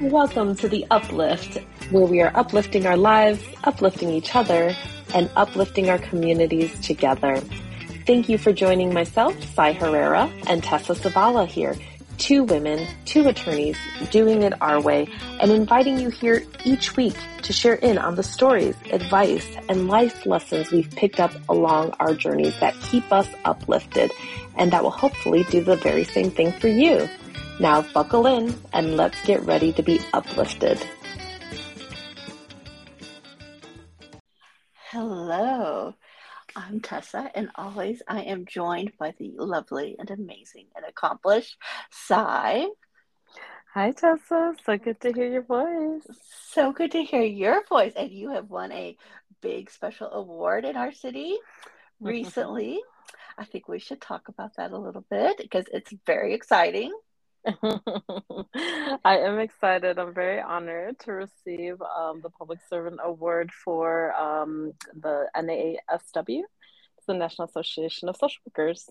Welcome to the Uplift, where we are uplifting our lives, uplifting each other, and uplifting our communities together. Thank you for joining myself, Cy Herrera, and Tessa Savala here, two women, two attorneys, doing it our way, and inviting you here each week to share in on the stories, advice, and life lessons we've picked up along our journeys that keep us uplifted, and that will hopefully do the very same thing for you. Now buckle in and let's get ready to be uplifted. Hello, I'm Tessa, and always I am joined by the lovely and amazing and accomplished Cy. Hi, Tessa. So good to hear your voice. So good to hear your voice. And you have won a big special award in our city recently. I think we should talk about that a little bit because it's very exciting. I am excited. I'm very honored to receive um, the Public Servant Award for um, the NASW, it's the National Association of Social Workers.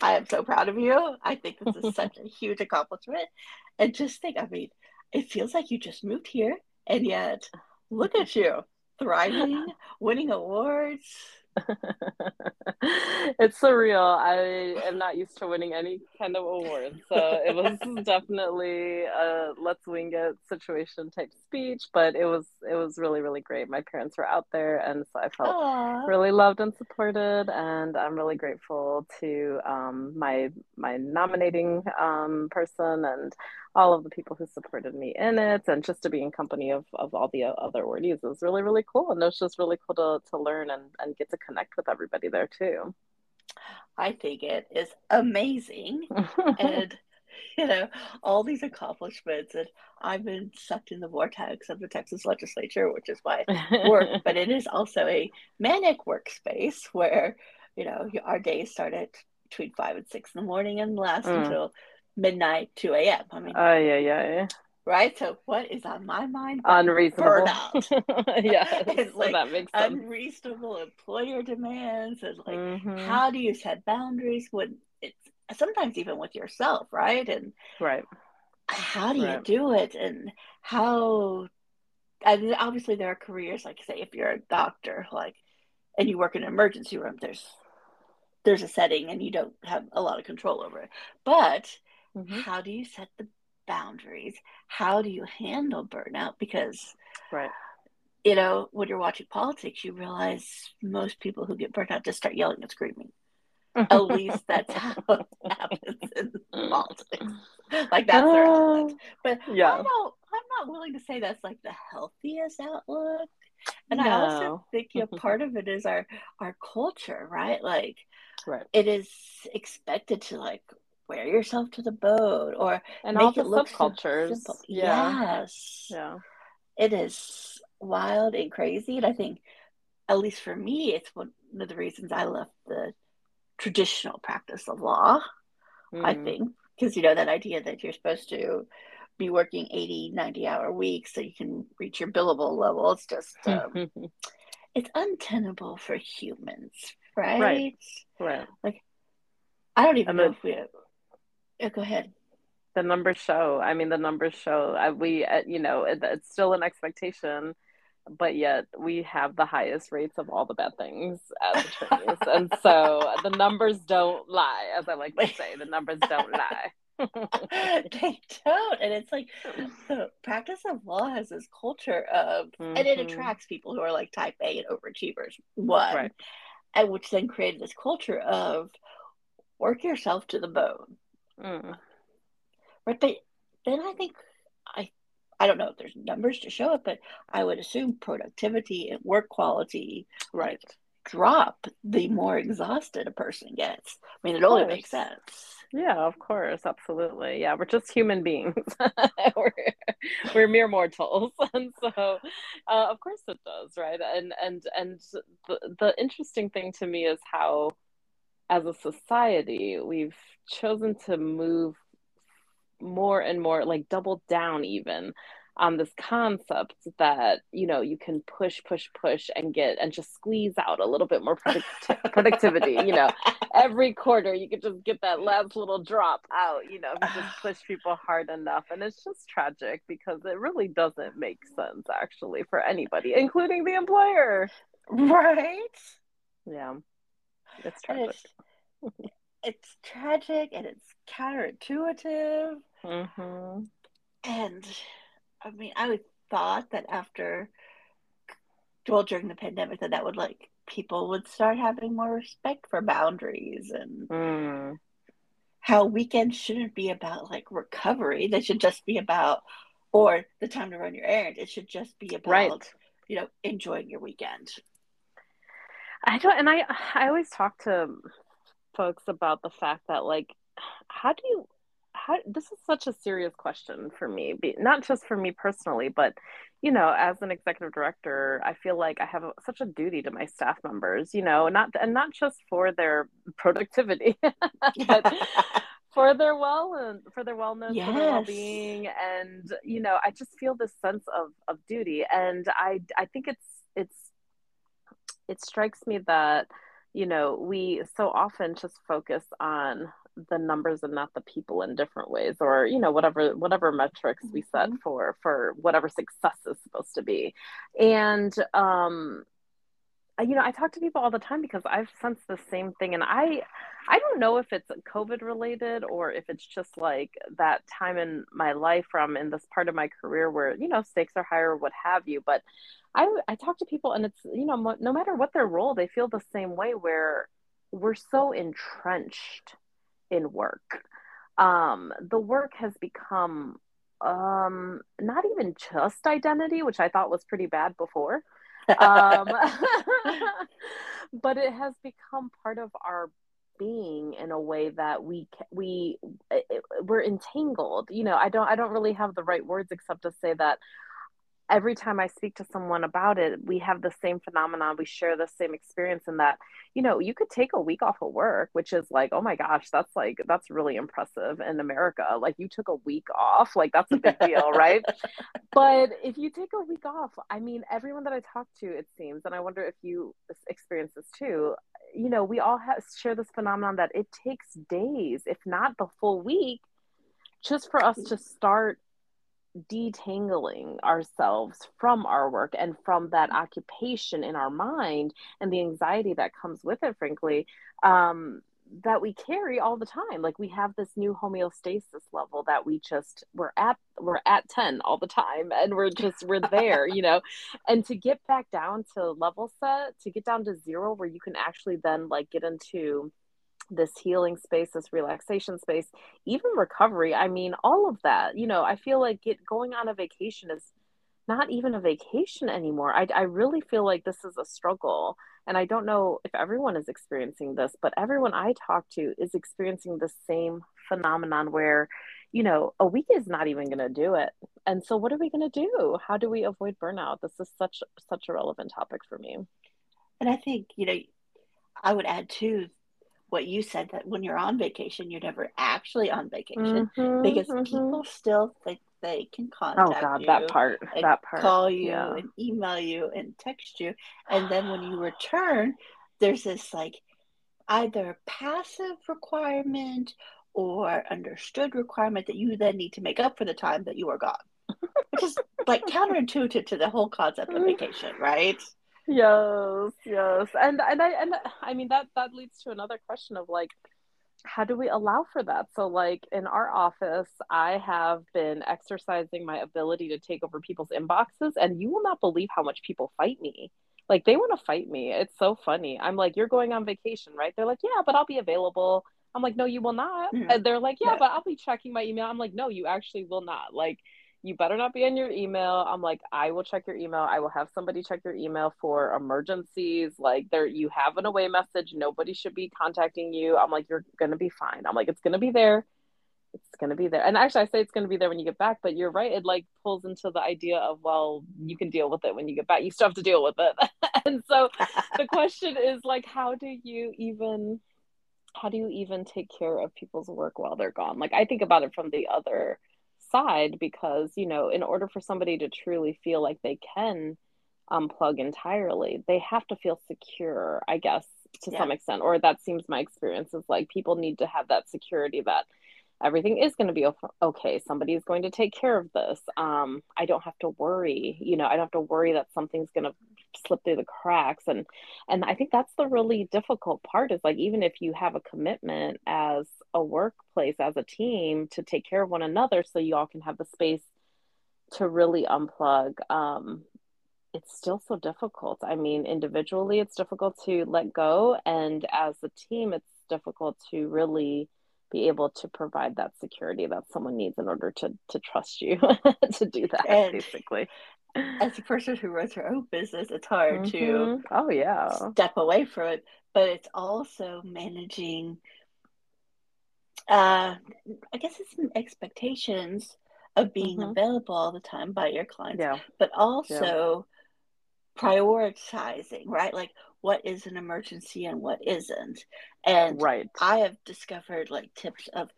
I am so proud of you. I think this is such a huge accomplishment. And just think, I mean, it feels like you just moved here, and yet look at you thriving, winning awards. it's surreal. I am not used to winning any kind of award. So it was definitely a let's wing it situation type speech, but it was it was really, really great. My parents were out there and so I felt Aww. really loved and supported and I'm really grateful to um, my my nominating um, person and all of the people who supported me in it and just to be in company of, of all the other awardees was really really cool. And it was just really cool to, to learn and, and get to connect with everybody there too. I think it is amazing. And you know all these accomplishments. And i've been sucked in the vortex of the texas legislature which is my work. But it is also a manic workspace where you know our days start at between five and six in the morning and last mm. until midnight, 2 a.m. I mean, oh, yeah, yeah, yeah. Right. So, what is on my mind? Unreasonable. Burnout. yeah. it's like that makes sense. unreasonable employer demands. And like, mm-hmm. how do you set boundaries when it's sometimes even with yourself, right? And right. How do right. you do it? And how, and obviously, there are careers like, say, if you're a doctor, like, and you work in an emergency room, there's there's a setting and you don't have a lot of control over it. But mm-hmm. how do you set the boundaries? How do you handle burnout? Because, right. you know, when you're watching politics, you realize most people who get burnt out just start yelling and screaming. At least that's how it happens in politics. Like that's their outlet. But yeah. I'm not, I'm not willing to say that's like the healthiest outlook. And no. I also think you know, part of it is our our culture, right? Like right. it is expected to like wear yourself to the boat or and make all the it look subcultures. So yeah. Yes. Yeah. It is wild and crazy. And I think, at least for me, it's one of the reasons I left the traditional practice of law. Mm. I think, because, you know, that idea that you're supposed to be working 80, 90 hour weeks so you can reach your billable level. It's just, um, it's untenable for humans, right? Right. Right. Like, I don't even know if we yeah, go ahead. The numbers show. I mean, the numbers show. We, uh, you know, it, it's still an expectation, but yet we have the highest rates of all the bad things as attorneys, and so the numbers don't lie, as I like to say. The numbers don't lie. they don't, and it's like the practice of law has this culture of, mm-hmm. and it mm-hmm. attracts people who are like type A and overachievers. One, right. and which then created this culture of work yourself to the bone Mm. But then I think I I don't know if there's numbers to show it, but I would assume productivity and work quality right drop the more exhausted a person gets. I mean, it only makes sense. Yeah, of course, absolutely. Yeah, we're just human beings. we're, we're mere mortals, and so uh, of course it does, right? And and and the the interesting thing to me is how as a society, we've chosen to move more and more, like double down even on this concept that you know you can push push push and get and just squeeze out a little bit more product- productivity you know. Every quarter you could just get that last little drop out you know if you just push people hard enough. And it's just tragic because it really doesn't make sense actually for anybody including the employer. Right? Yeah it's tragic it's, it's tragic and it's counterintuitive mm-hmm. and I mean, I would thought that after, well, during the pandemic, that that would like people would start having more respect for boundaries and mm. how weekends shouldn't be about like recovery. They should just be about, or the time to run your errand. It should just be about, right. you know, enjoying your weekend. I don't, and I, I always talk to folks about the fact that like, how do you how this is such a serious question for me not just for me personally but you know as an executive director i feel like i have a, such a duty to my staff members you know not and not just for their productivity but for their well and for their wellness yes. for their well-being and you know i just feel this sense of of duty and i i think it's it's it strikes me that you know we so often just focus on the numbers and not the people in different ways or you know whatever whatever metrics we set mm-hmm. for for whatever success is supposed to be. And um you know i talk to people all the time because i've sensed the same thing. And i i don't know if it's covid related or if it's just like that time in my life from in this part of my career where you know stakes are higher what have you. But i i talk to people and it's you know no matter what their role they feel the same way where we're so entrenched in work. Um, the work has become um, not even just identity, which I thought was pretty bad before. Um, but it has become part of our being in a way that we we we're entangled you know i don't i don't really have the right words except to say that every time I speak to someone about it, we have the same phenomenon. We share the same experience in that, you know, you could take a week off of work, which is like, oh my gosh, that's like, that's really impressive in America. Like, you took a week off, like, that's a big deal, right? But if you take a week off, I mean, everyone that I talk to, it seems, and I wonder if you experience this too, you know, we all have, share this phenomenon that it takes days, if not the full week, just for us to start detangling ourselves from our work and from that occupation in our mind and the anxiety that comes with it frankly um, that we carry all the time. Like we have this new homeostasis level that we just we're at we're at 10 all the time and we're just we're there you know? And to get back down to level set to get down to zero where you can actually then like get into this healing space, this relaxation space, even recovery. I mean, all of that. You know, I feel like it going on a vacation is not even a vacation anymore. I, I really feel like this is a struggle. And I don't know if everyone is experiencing this, but everyone I talk to is experiencing the same phenomenon where, you know, a week is not even going to do it. And so what are we going to do? How do we avoid burnout? This is such such a relevant topic for me. And I think, you know, I would add too what you said that when you're on vacation, you're never actually on vacation mm-hmm, because mm-hmm. people still think they can contact oh god you that part that part call you yeah. and email you and text you and then when you return there's this like either passive requirement or understood requirement that you then need to make up for the time that you are gone which is like counterintuitive to the whole concept of vacation right yes yes. And and i and i mean that that leads to another question of like how do we allow for that? So like in our office i have been exercising my ability to take over people's inboxes and you will not believe how much people fight me. Like they want to fight me. It's so funny. I'm like you're going on vacation right? They're like yeah but i'll be available. I'm like no you will not. Mm-hmm. and they're like yeah, yeah. but i'll be checking my email. I'm like no you actually will not. Like you better not be in your email. I'm like, I will check your email. I will have somebody check your email for emergencies. Like there you have an away message. Nobody should be contacting you. I'm like, you're gonna be fine. I'm like, it's gonna be there. It's gonna be there. And actually I say it's gonna be there when you get back, but you're right. It like pulls into the idea of, well, you can deal with it when you get back. You still have to deal with it. and so the question is like, how do you even how do you even take care of people's work while they're gone? Like I think about it from the other aside because you know in order for somebody to truly feel like they can unplug entirely they have to feel secure i guess to yeah. some extent or that seems my experience is like people need to have that security that everything is going to be okay. Somebody is going to take care of this. Um, i don't have to worry you know i don't have to worry that something's going to slip through the cracks. And and i think that's the really difficult part is like even if you have a commitment as a workplace as a team to take care of one another so you all can have the space to really unplug um, it's still so difficult. I mean individually it's difficult to let go. And as a team it's difficult to really be able to provide that security that someone needs in order to to trust you to do that and basically as a person who runs her own business it's hard mm-hmm. to oh yeah step away from it but it's also managing uh i guess it's some expectations of being mm-hmm. available all the time by your clients yeah. but also yeah. prioritizing right like what is an emergency and what isn't. And right. I have discovered like tips of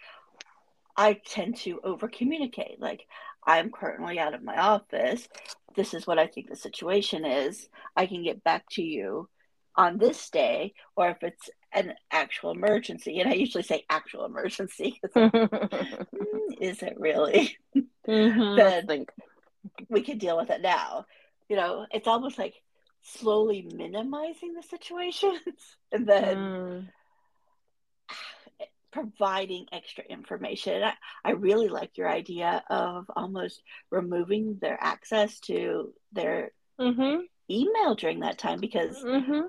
I tend to over communicate. Like I'm currently out of my office. This is what I think the situation is. I can get back to you on this day, or if it's an actual emergency, and I usually say actual emergency, mm, is it really? Mm-hmm, then we can deal with it now. You know, it's almost like slowly minimizing the situations and then mm. providing extra information. I, I really like your idea of almost removing their access to their mm-hmm. email during that time because mm-hmm.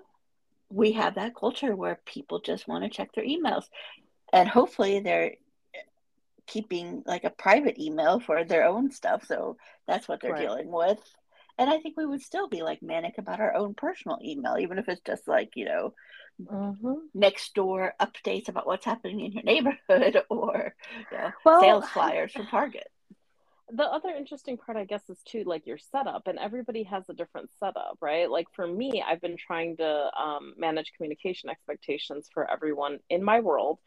we have that culture where people just want to check their emails. And hopefully they're keeping like a private email for their own stuff. So that's what they're right. dealing with and I think we would still be like manic about our own personal email, even if it's just like, you know, mm-hmm. next door updates about what's happening in your neighborhood or you know, well, sales flyers from Target. The other interesting part, I guess, is too like your setup, and everybody has a different setup, right? Like for me, I've been trying to um, manage communication expectations for everyone in my world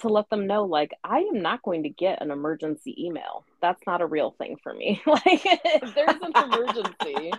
to let them know like i am not going to get an emergency email. That's not a real thing for me. Like if there's an emergency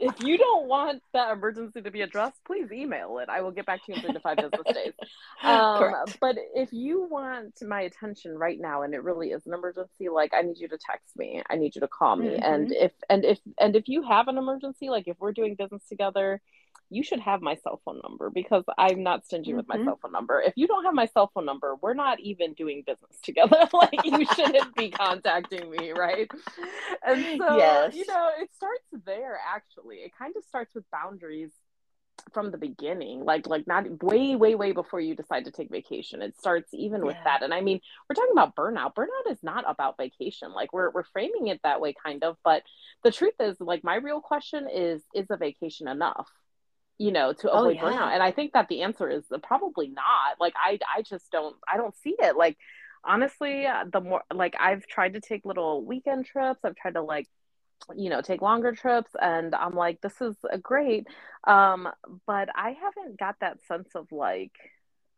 if you don't want that emergency to be addressed please email it. I will get back to you in three to five business days. Um, but if you want my attention right now and it really is an emergency like i need you to text me. I need you to call me. Mm-hmm. and if and if and if you have an emergency like if we're doing business together you should have my cell phone number because I'm not stingy mm-hmm. with my mm-hmm. cell phone number. If you don't have my cell phone number, we're not even doing business together. like you shouldn't be contacting me, right? And so, yes. you know, it starts there actually. It kind of starts with boundaries from the beginning like like not way way way before you decide to take vacation it starts even yeah. with that and i mean we're talking about burnout burnout is not about vacation like we're, we're framing it that way kind of but the truth is like my real question is is a vacation enough you know to oh, avoid oh, yeah. burnout and i think that the answer is probably not like i i just don't i don't see it like honestly uh, the more like i've tried to take little weekend trips i've tried to like you know take longer trips and i'm like this is great um but i haven't got that sense of like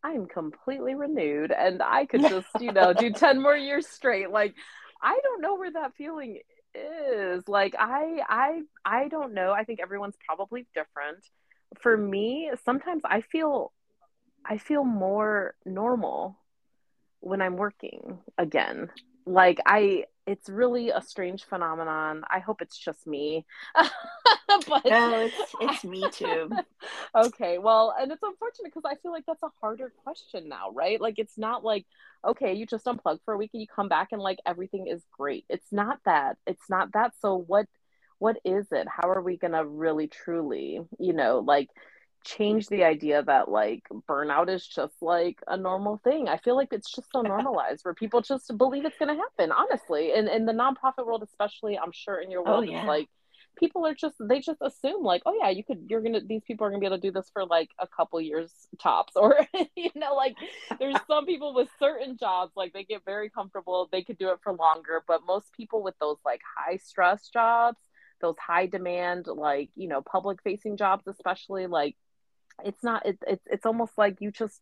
i'm completely renewed and i could just you know do 10 more years straight like i don't know where that feeling is like i i i don't know i think everyone's probably different for me, sometimes I feel I feel more normal when I'm working again. Like I it's really a strange phenomenon. I hope it's just me. but no, it's it's me too. okay, well, and it's unfortunate because I feel like that's a harder question now, right? Like it's not like okay, you just unplug for a week and you come back and like everything is great. It's not that. It's not that. So what what is it? How are we going to really truly, you know, like change the idea that like burnout is just like a normal thing. I feel like it's just so normalized where people just believe it's going to happen, honestly. And in the nonprofit world, especially, I'm sure in your oh, world, oh, yeah. it's like people are just they just assume like oh yeah you could you're gonna these people are gonna be able to do this for like a couple years tops or you know like there's some people with certain jobs like they get very comfortable they could do it for longer but most people with those like high stress jobs those high demand like you know public facing jobs especially like it's not it, it's it's almost like you just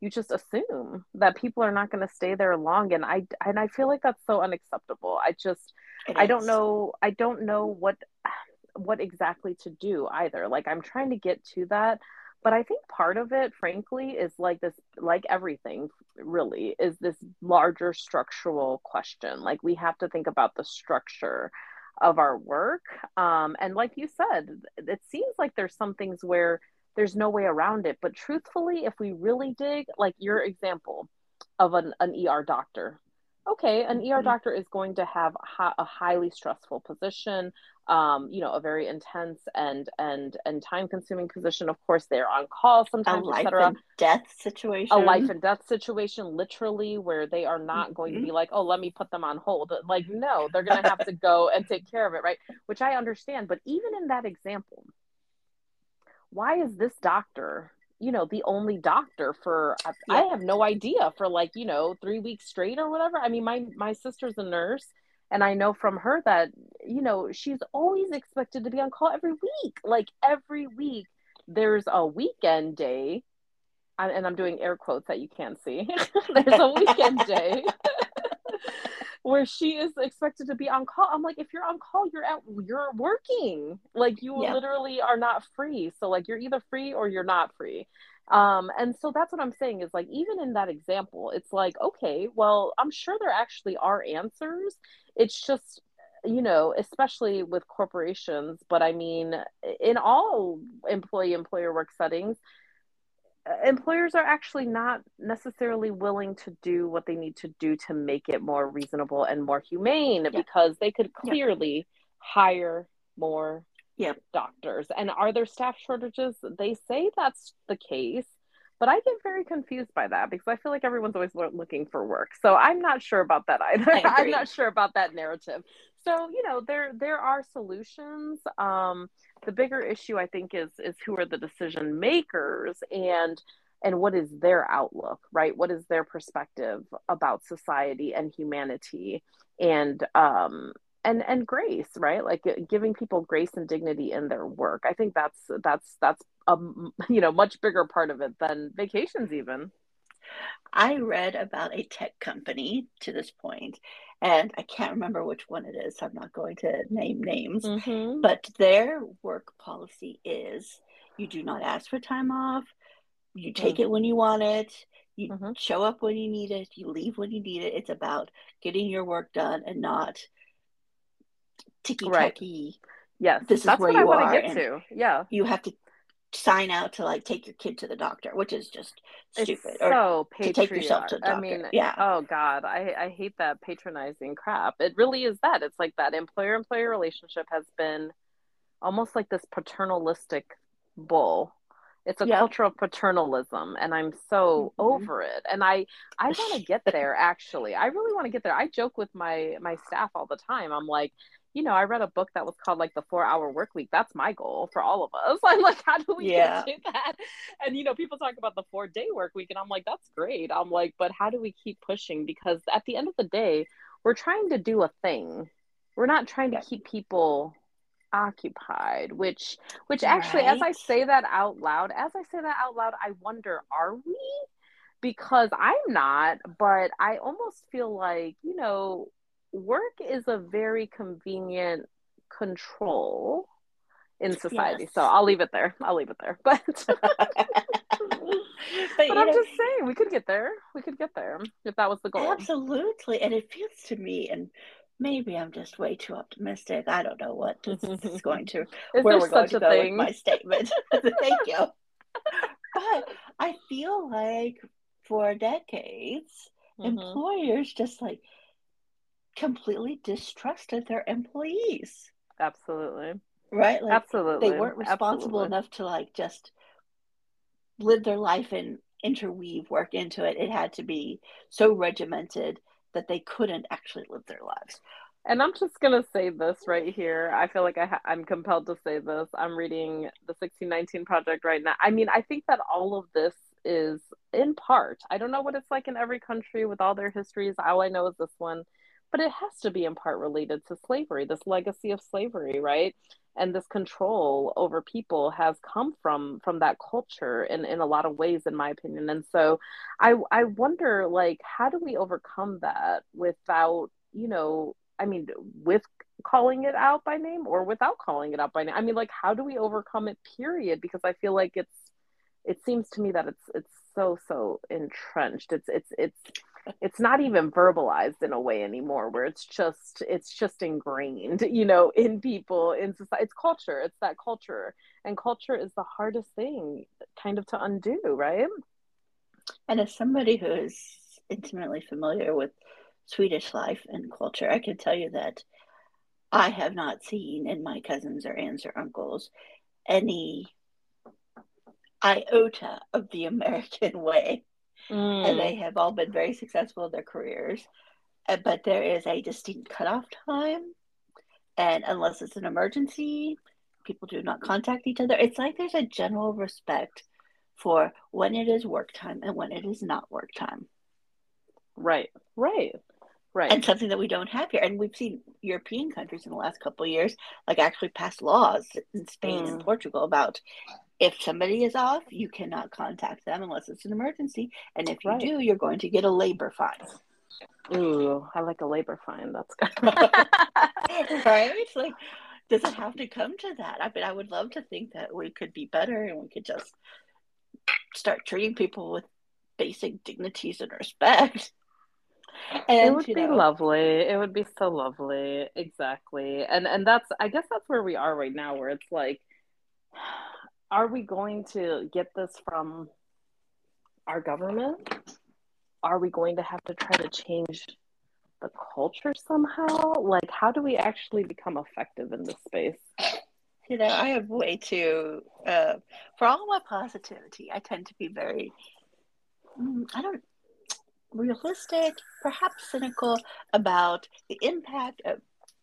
you just assume that people are not going to stay there long. And i and i feel like that's so unacceptable. I just i don't know i don't know what what exactly to do either. Like i'm trying to get to that. But i think part of it frankly is like this like everything really is this larger structural question. Like we have to think about the structure of our work um, and like you said it seems like there's some things where there's no way around it. But truthfully, if we really dig, like your example of an, an ER doctor, okay, an ER mm-hmm. doctor is going to have a highly stressful position, um, you know, a very intense and and and time consuming position. Of course, they're on call sometimes, a life and death situation, a life and death situation, literally, where they are not mm-hmm. going to be mm-hmm. like, oh, let me put them on hold. Like, no, they're going to have to go and take care of it, right? Which I understand, but even in that example why is this doctor you know the only doctor for yeah. i have no idea for like you know three weeks straight or whatever. I mean my my sister's a nurse and i know from her that you know she's always expected to be on call every week. Like every week there's a weekend day and i'm doing air quotes that you can't see. There's a weekend day where she is expected to be on call. I'm like, if you're on call, you're at you're working. Like you yeah. literally are not free. So like you're either free or you're not free. Um, and so that's what I'm saying is like even in that example, it's like, okay, well, I'm sure there actually are answers. It's just you know, especially with corporations, but I mean, in all employee employer work settings, employers are actually not necessarily willing to do what they need to do to make it more reasonable and more humane yeah. because they could clearly yeah. hire more yeah. doctors. And are there staff shortages? They say that's the case, but I get very confused by that because I feel like everyone's always looking for work. So I'm not sure about that either. I'm not sure about that narrative. So, you know, there there are solutions. Um, the bigger issue I think is is who are the decision makers and and what is their outlook, right? What is their perspective about society and humanity and um and and grace right like giving people grace and dignity in their work i think that's that's that's a you know much bigger part of it than vacations even i read about a tech company to this point and i can't remember which one it is so i'm not going to name names mm-hmm. but their work policy is you do not ask for time off you take mm-hmm. it when you want it you mm-hmm. show up when you need it you leave when you need it it's about getting your work done and not ticky tacky. Right. Yes, this is where you are. Get to. Yeah, you have to sign out to like take your kid to the doctor, which is just stupid. It's so or to take yourself to the doctor. I mean, yeah. Oh God, I I hate that patronizing crap. It really is that. It's like that employer employer relationship has been almost like this paternalistic bull. It's a culture of paternalism, and I'm so mm-hmm. over it. And I I want to get there. Actually, I really want to get there. I joke with my my staff all the time. I'm like you know, I read a book that was called like the four hour work week. That's my goal for all of us. I'm like, how do we yeah. get to that? And you know, people talk about the four day work week, and I'm like, that's great. I'm like, but how do we keep pushing? Because at the end of the day, we're trying to do a thing. We're not trying to keep people occupied which which actually right. as i say that out loud as i say that out loud i wonder are we because i'm not but i almost feel like you know work is a very convenient control in society. Yes. So I'll leave it there. I'll leave it there. But but, but I'm know, just saying we could get there. We could get there if that was the goal. Absolutely. And it feels to me and maybe I'm just way too optimistic. I don't know what this is going to is where we're going to go thing? with my statement. Thank you. But I feel like for decades, mm-hmm. employers just like completely distrusted their employees. Absolutely. Right? Like Absolutely. They weren't responsible Absolutely. enough to like just live their life and interweave work into it. It had to be so regimented that they couldn't actually live their lives. And I'm just gonna say this right here. I feel like I ha- I'm compelled to say this. I'm reading the 1619 Project right now. I mean, I think that all of this is in part. I don't know what it's like in every country with all their histories. All I know is this one but it has to be in part related to slavery, this legacy of slavery, right? And this control over people has come from from that culture in, in a lot of ways, in my opinion. And so I I wonder like how do we overcome that without, you know, I mean, with calling it out by name or without calling it out by name. I mean, like how do we overcome it, period? Because I feel like it's it seems to me that it's it's so so entrenched. It's it's it's it's not even verbalized in a way anymore where it's just it's just ingrained you know in people in society it's culture it's that culture. And culture is the hardest thing kind of to undo right? And as somebody who is intimately familiar with swedish life and culture i can tell you that i have not seen in my cousins or aunts or uncles any iota of the american way mm. and they have all been very successful in their careers. Uh, but there is a distinct cutoff time, and unless it's an emergency, people do not contact each other. It's like there's a general respect for when it is work time and when it is not work time. Right, right, right. And something that we don't have here. And we've seen European countries in the last couple of years, like actually pass laws in Spain mm. and Portugal about if somebody is off, you cannot contact them unless it's an emergency. And if you right. do, you're going to get a labor fine. Ooh, I like a labor fine. That's good. right? Like, does it have to come to that? I mean, I would love to think that we could be better and we could just start treating people with basic dignities and respect. And, it would be know, lovely. It would be so lovely. Exactly. And and that's I guess that's where we are right now, where it's like are we going to get this from our government? Are we going to have to try to change the culture somehow? Like, how do we actually become effective in this space? You know, I have way too, uh, for all my positivity, I tend to be very, mm, I don't, realistic, perhaps cynical about the impact of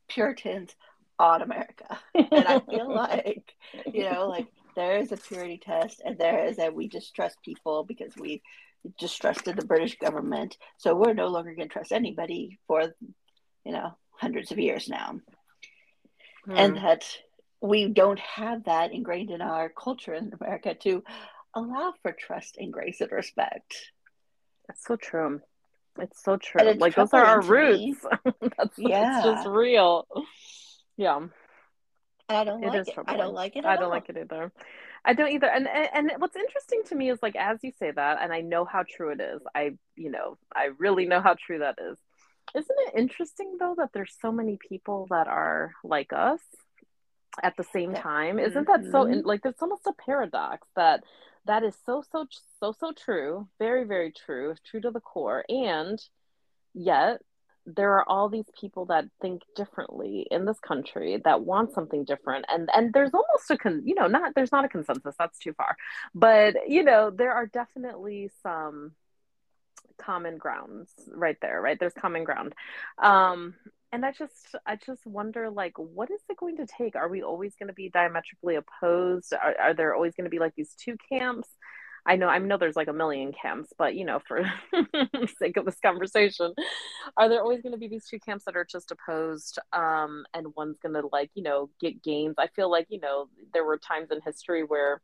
Puritans on America. And I feel like, you know, like there is a purity test, and there is that we distrust people because we distrusted the British government. So we're no longer going to trust anybody for, you know, hundreds of years now. Hmm. And that we don't have that ingrained in our culture in America to allow for trust and grace and respect. That's so true. It's so true. It's like those are our roots. That's yeah. It's just real. Yeah. I don't it like it. I don't like it. I don't all. like it either. I don't either. And, and and what's interesting to me is like as you say that, and I know how true it is. I you know I really know how true that is. Isn't it interesting though that there's so many people that are like us at the same time? Isn't that so? In, mm-hmm. like there's almost a paradox that that is so so so so true, very very true, true to the core, and yet there are all these people that think differently in this country that want something different. And and there's almost a con you know not there's not a consensus that's too far. But you know there are definitely some common grounds right there right? There's common ground. Um and i just i just wonder like what is it going to take? Are we always going to be diametrically opposed? Are, are there always going to be like these two camps I know I know there's like a million camps, but you know, for sake of this conversation, are there always going to be these two camps that are just opposed, um, and one's going to like you know get gains? I feel like you know there were times in history where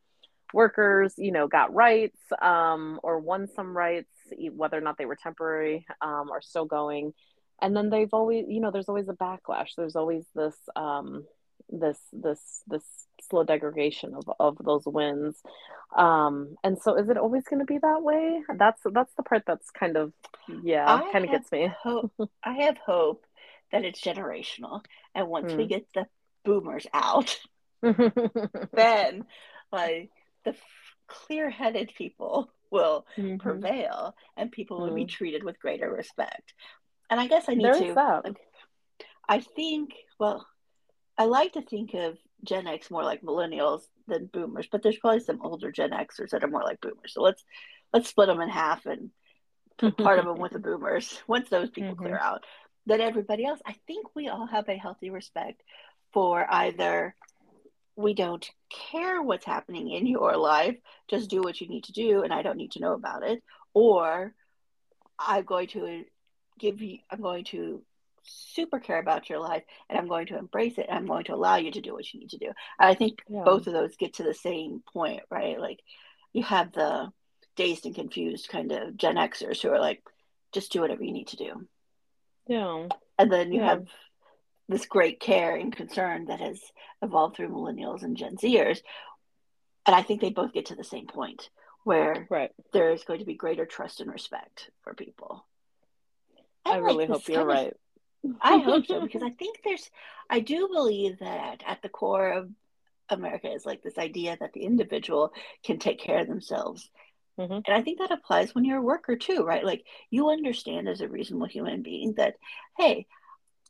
workers you know got rights um, or won some rights, whether or not they were temporary um, are still going, and then they've always you know there's always a backlash. There's always this um, this this this slow degradation of, of those wins um and so is it always going to be that way that's that's the part that's kind of yeah kind of gets me hope, i have hope that it's generational and once mm. we hmm. get the boomers out then like the clear-headed people will mm-hmm. prevail and people mm. will be hmm. treated with greater respect and i guess i need to like, i think well i like to think of Gen X more like millennials than boomers, but there's probably some older Gen Xers that are more like boomers. So let's let's split them in half and put part of them with the boomers. Once those people mm-hmm. clear out, then everybody else. I think we all have a healthy respect for either we don't care what's happening in your life, just do what you need to do, and I don't need to know about it, or I'm going to give you, I'm going to super care about your life and I'm going to embrace it and I'm going to allow you to do what you need to do. And I think yeah. both of those get to the same point, right? Like you have the dazed and confused kind of Gen Xers who are like, just do whatever you need to do. Yeah. And then you yeah. have this great care and concern that has evolved through millennials and Gen Zers. And I think they both get to the same point where right. there is going to be greater trust and respect for people. I really hope you're right. I hope so because I think there's, I do believe that at the core of America is like this idea that the individual can take care of themselves. Mm-hmm. And I think that applies when you're a worker too, right? Like you understand as a reasonable human being that, hey,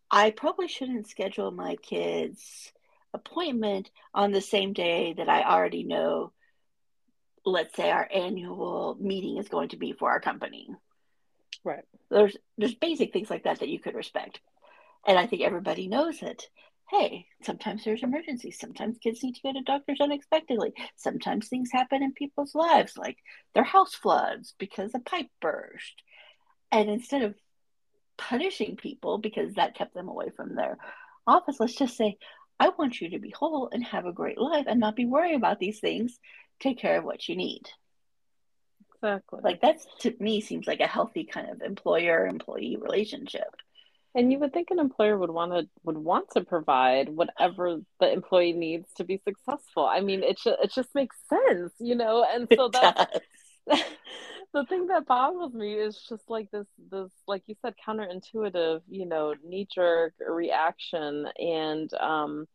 I probably shouldn't schedule my kids' appointment on the same day that I already know, let's say, our annual meeting is going to be for our company. Right. There's there's basic things like that that you could respect. And I think everybody knows it. Hey, sometimes there's emergencies. Sometimes kids need to go to doctors unexpectedly. Sometimes things happen in people's lives, like their house floods because a pipe burst. And instead of punishing people because that kept them away from their office. Let's just say, I want you to be whole and have a great life and not be worried about these things. Take care of what you need. Exactly. Like that's to me seems like a healthy kind of employer employee relationship. And you would think an employer would want to would want to provide whatever the employee needs to be successful. I mean, it just it just makes sense, you know. And so that the thing that boggles me is just like this this like you said counterintuitive you know knee jerk reaction and um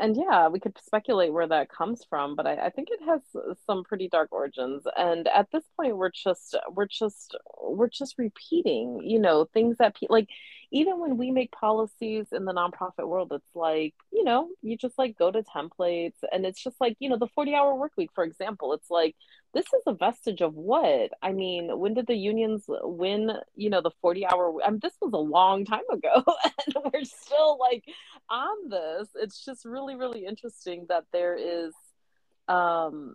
and yeah we could speculate where that comes from but I, I think it has some pretty dark origins. And at this point we're just we're just we're just repeating you know things that pe- like even when we make policies in the nonprofit world, it's like, you know, you just like go to templates and it's just like, you know, the 40 hour work week, for example, it's like, this is a vestige of what? I mean, when did the unions win, you know, the 40 hour? I mean, this was a long time ago and we're still like on this. It's just really, really interesting that there is, um,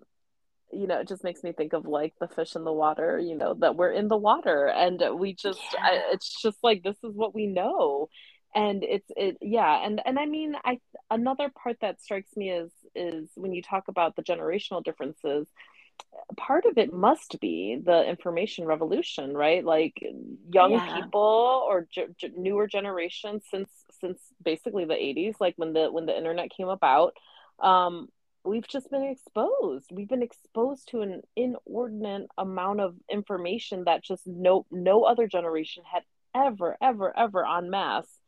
you know, it just makes me think of like the fish in the water, you know, that we're in the water and we just, yeah. I, it's just like, this is what we know. And it's, it, yeah. And, and I mean, I, another part that strikes me is, is when you talk about the generational differences, part of it must be the information revolution right like young yeah. people or g- newer generations since since basically the 80s like when the when the internet came about um we've just been exposed. We've been exposed to an inordinate amount of information that just no no other generation had ever ever ever en masse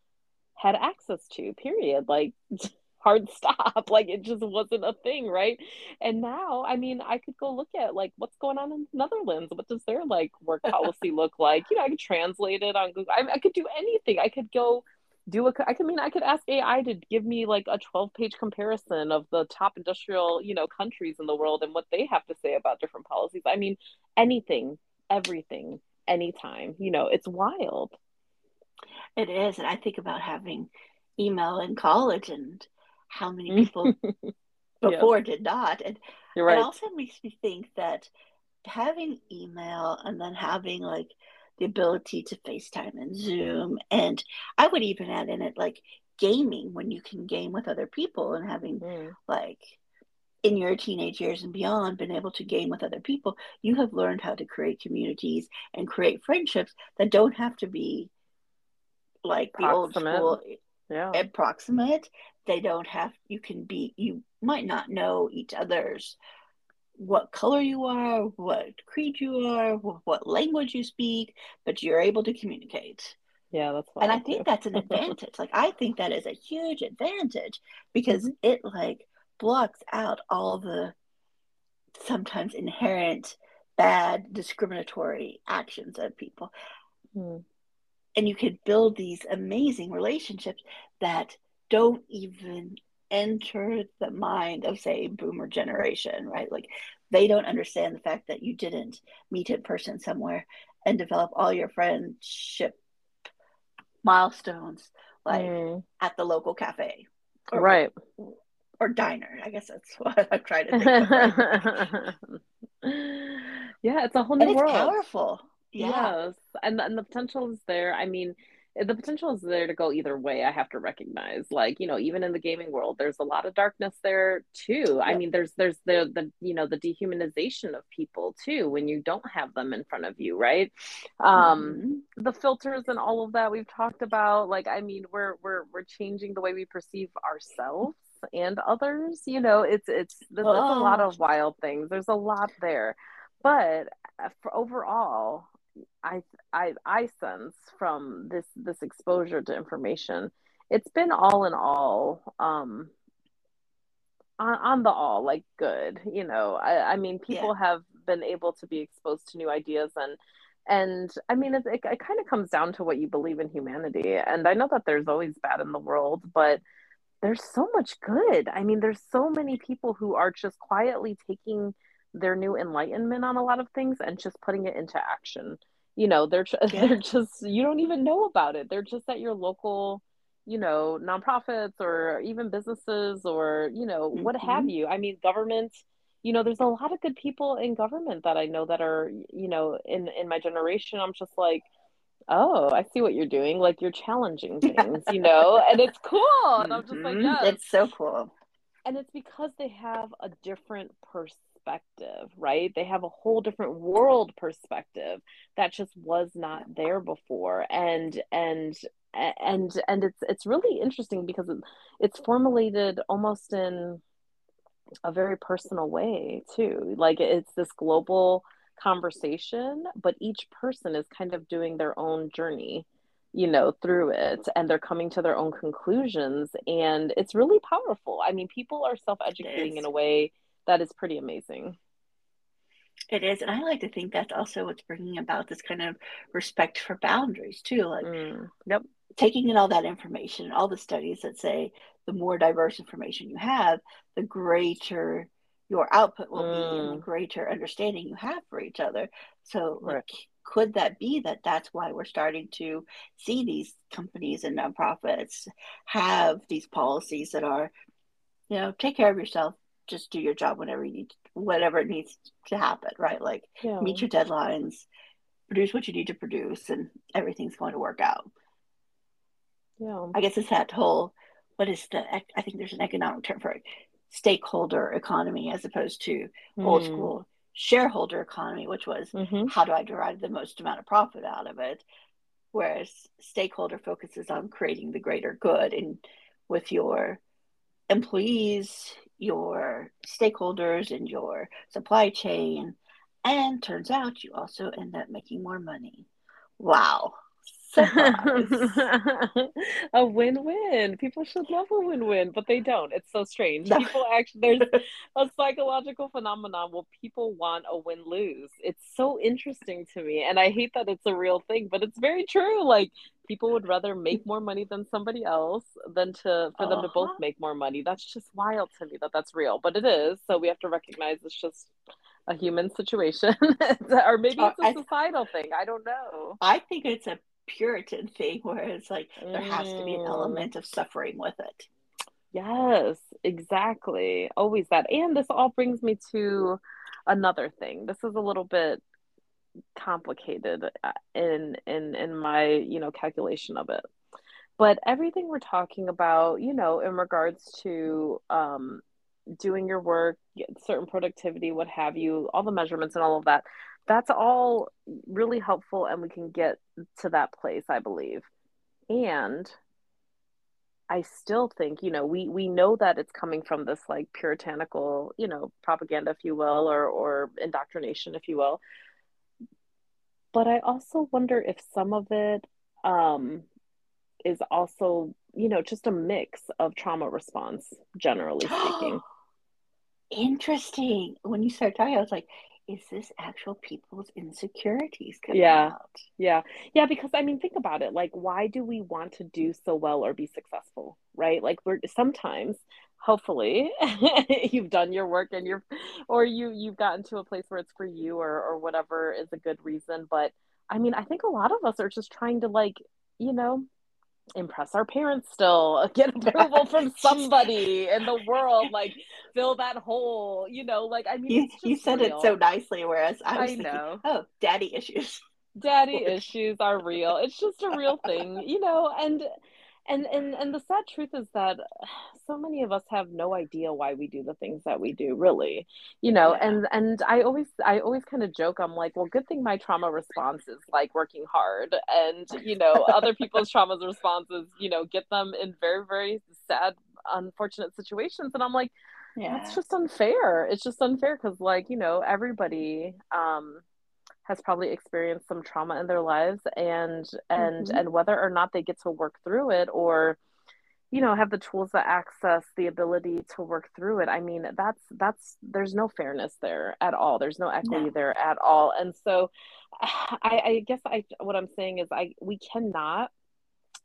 had access to period. Like hard stop. Like it just wasn't a thing right? And now i mean i could go look at like what's going on in the netherlands. What does their like work policy look like? You know i could translate it on google. I, I could do anything. I could go do a i could mean i could ask ai to give me like a 12 page comparison of the top industrial you know countries in the world and what they have to say about different policies i mean anything everything anytime you know it's wild it is and i think about having email in college and how many people before yeah. did not and right. it also makes me think that having email and then having like the ability to FaceTime and Zoom. And I would even add in it like gaming when you can game with other people and having mm. like in your teenage years and beyond been able to game with other people, you have learned how to create communities and create friendships that don't have to be like proximate. the old school yeah. approximate. They don't have you can be you might not know each other's what color you are, what creed you are, what language you speak, but you're able to communicate. Yeah, that's and I, I think that's an advantage. like I think that is a huge advantage because mm-hmm. it like blocks out all the sometimes inherent bad discriminatory actions of people. Mm. And you can build these amazing relationships that don't even enter the mind of say boomer generation right like they don't understand the fact that you didn't meet in person somewhere and develop all your friendship milestones like mm. at the local cafe or, right or diner i guess that's what i'm trying to think of right? yeah it's a whole new and world powerful yeah. yes and, and the potential is there i mean the potential is there to go either way i have to recognize. Like you know even in the gaming world there's a lot of darkness there too. I mean there's there's the the you know the dehumanization of people too when you don't have them in front of you right? Um mm-hmm. the filters and all of that we've talked about. Like i mean we're we're we're changing the way we perceive ourselves and others you know it's it's there's, oh. a lot of wild things. There's a lot there. But uh, for overall I I I sense from this this exposure to information, it's been all in all um on, on the all like good you know? I, I mean people yeah. have been able to be exposed to new ideas and and i mean it, it, it kind of comes down to what you believe in humanity. And i know that there's always bad in the world but there's so much good. I mean there's so many people who are just quietly taking their new enlightenment on a lot of things and just putting it into action. You know they're yeah. they're just you don't even know about it. They're just at your local you know nonprofits or even businesses or you know mm-hmm. what have you. I mean government you know there's a lot of good people in government that i know that are you know in in my generation i'm just like oh i see what you're doing. Like you're challenging things you know? And it's cool. And i'm just like mm-hmm. it's so cool. And it's because they have a different perspective perspective, right? They have a whole different world perspective that just was not there before. And and and and it's it's really interesting because it's formulated almost in a very personal way too. Like it's this global conversation, but each person is kind of doing their own journey you know through it and they're coming to their own conclusions and it's really powerful i mean people are self-educating in a way that is pretty amazing. It is, and I like to think that's also what's bringing about this kind of respect for boundaries too. Like, mm, yep, taking in all that information, all the studies that say the more diverse information you have, the greater your output will mm. be, and the mm. greater understanding you have for each other. So, right. like, could that be that that's why we're starting to see these companies and nonprofits have these policies that are, you know, take care of yourself, just do your job whenever you need whatever it needs to happen right like yeah. meet your deadlines produce what you need to produce and everything's going to work out yeah i guess it's that whole what is the i think there's an economic term for it stakeholder economy as opposed to mm. old school shareholder economy which was mm-hmm. how do i derive the most amount of profit out of it whereas stakeholder focuses on creating the greater good and with your employees your stakeholders and your supply chain. And turns out you also end up making more money. Wow. a win-win. People should love a win-win, but they don't. It's so strange. People actually there's a psychological phenomenon where people want a win-lose. It's so interesting to me, and I hate that it's a real thing, but it's very true. Like people would rather make more money than somebody else than to for uh-huh. them to both uh-huh. make more money. That's just wild to me that that's real, but it is. So we have to recognize it's just a human situation, or maybe uh, it's a societal thing. I don't know. I think it's a Puritan thing where it's like there has to be an mm. element of suffering with it. Yes, exactly. Always that. And this all brings me to another thing. This is a little bit complicated uh, in in in my, you know, calculation of it. But everything we're talking about, you know, in regards to um doing your work, certain productivity, what have you, all the measurements and all of that, that's all really helpful and we can get to that place i believe. And i still think you know we we know that it's coming from this like puritanical you know propaganda if you will or or indoctrination if you will. But i also wonder if some of it um is also you know just a mix of trauma response generally speaking. Interesting. When you start talking i was like is this actual people's insecurities coming yeah. out? yeah. Yeah because i mean think about it like why do we want to do so well or be successful right? Like we're sometimes hopefully you've done your work and you're or you you've gotten to a place where it's for you or or whatever is a good reason but i mean i think a lot of us are just trying to like you know impress our parents still get approval from somebody in the world like fill that hole you know like i mean you, you said real. it so nicely whereas i was I thinking, know. oh daddy issues daddy issues are real. It's just a real thing, you know, and and and and the sad truth is that so many of us have no idea why we do the things that we do really you know yeah. and and i always i always kind of joke i'm like well good thing my trauma response is like working hard and you know other people's trauma responses you know get them in very very sad unfortunate situations and i'm like yeah it's just unfair it's just unfair because like you know everybody um has probably experienced some trauma in their lives and and mm-hmm. and whether or not they get to work through it or you know have the tools to access the ability to work through it i mean that's that's there's no fairness there at all there's no equity no. there at all and so I, I guess i what i'm saying is i we cannot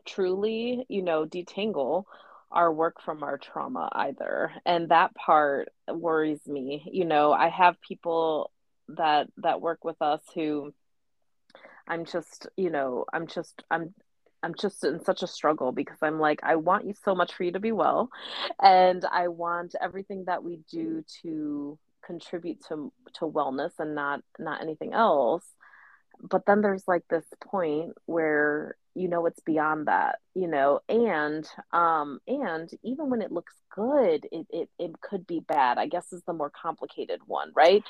truly you know detangle our work from our trauma either. And that part worries me. You know i have people that that work with us who I'm just, you know, I'm just I'm I'm just in such a struggle because I'm like I want you so much for you to be well and I want everything that we do to contribute to to wellness and not not anything else. But then there's like this point where you know it's beyond that you know and um and even when it looks good it it, it could be bad i guess is the more complicated one right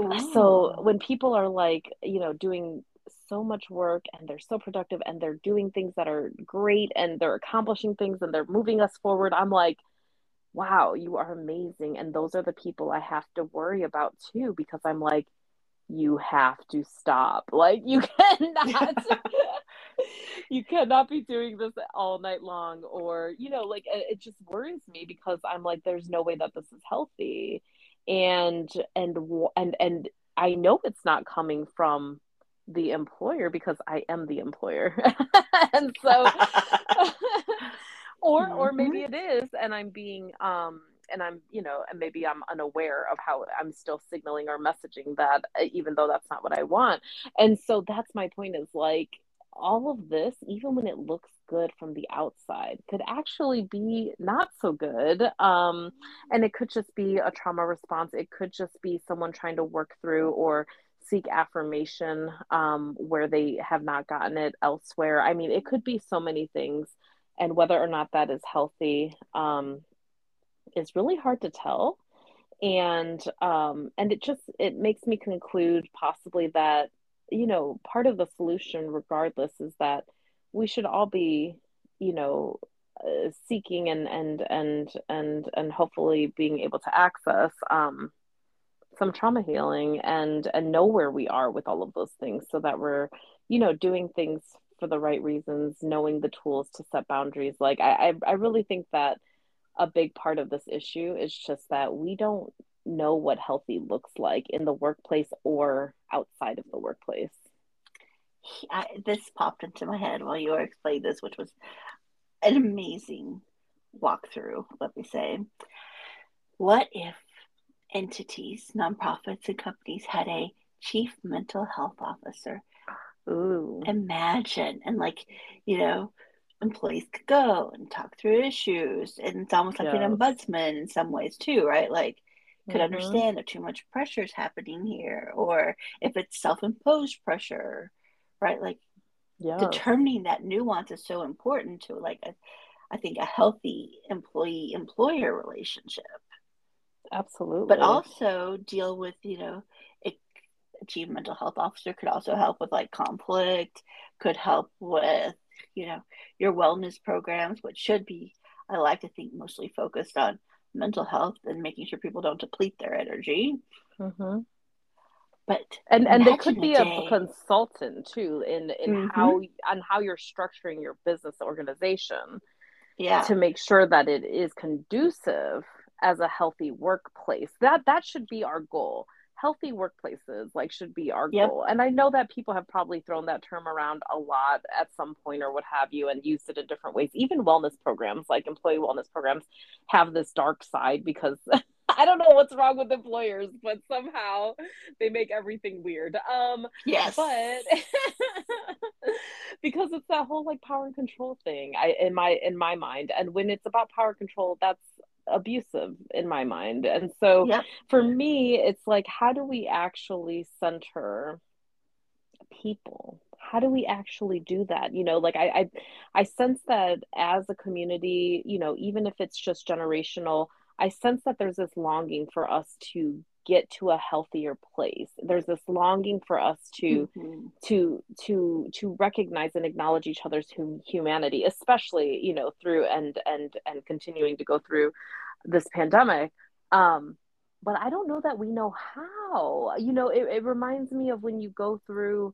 Ooh. so when people are like you know doing so much work and they're so productive and they're doing things that are great and they're accomplishing things and they're moving us forward i'm like wow you are amazing and those are the people i have to worry about too because i'm like you have to stop. Like you cannot you cannot be doing this all night long or you know like it just worries me because I'm like there's no way that this is healthy. And and and and I know it's not coming from the employer because I am the employer. and so or or maybe mm-hmm. it is and I'm being um and I'm, you know, and maybe I'm unaware of how I'm still signaling or messaging that, uh, even though that's not what I want. And so that's my point is like all of this, even when it looks good from the outside, could actually be not so good. Um, and it could just be a trauma response. It could just be someone trying to work through or seek affirmation um, where they have not gotten it elsewhere. I mean, it could be so many things. And whether or not that is healthy um, is really hard to tell and um and it just it makes me conclude possibly that you know part of the solution regardless is that we should all be you know uh, seeking and and and and and hopefully being able to access um some trauma healing and and know where we are with all of those things so that we're you know doing things for the right reasons knowing the tools to set boundaries. Like i i, I really think that a big part of this issue is just that we don't know what healthy looks like in the workplace or outside of the workplace. I, this popped into my head while you were explaining this, which was an amazing walkthrough, let me say. What if entities, nonprofits, and companies had a chief mental health officer? Ooh. Imagine. And, like, you know, employees could go and talk through issues. And it's almost like yes. an ombudsman in some ways too, right? Like could mm-hmm. understand if too much pressure is happening here or if it's self-imposed pressure, right? Like yes. determining that nuance is so important to like a, I think a healthy employee employer relationship. Absolutely. But also deal with, you know, it, a chief mental health officer could also help with like conflict, could help with you know your wellness programs which should be i like to think mostly focused on mental health and making sure people don't deplete their energy mm-hmm. but and and they could be a, a, consultant too in in mm-hmm. how on how you're structuring your business organization yeah to make sure that it is conducive as a healthy workplace that that should be our goal healthy workplaces like should be our yep. goal and i know that people have probably thrown that term around a lot at some point or what have you and used it in different ways even wellness programs like employee wellness programs have this dark side because I don't know what's wrong with employers, but somehow they make everything weird. Um, yes, but because it's that whole like power and control thing. I in my in my mind, and when it's about power control, that's abusive in my mind. And so yep. for me, it's like, how do we actually center people how do we actually do that you know like I, I i sense that as a community you know even if it's just generational i sense that there's this longing for us to get to a healthier place there's this longing for us to mm-hmm. to to to recognize and acknowledge each other's hum- humanity especially you know through and and and continuing to go through this pandemic um but i don't know that we know how you know it, it reminds me of when you go through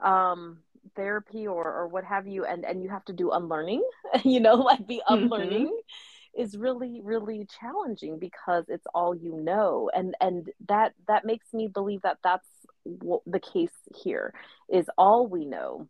um therapy or or what have you and and you have to do unlearning you know like the mm-hmm. unlearning mm-hmm. Is really really challenging because it's all you know and and that that makes me believe that that's what the case here is. All we know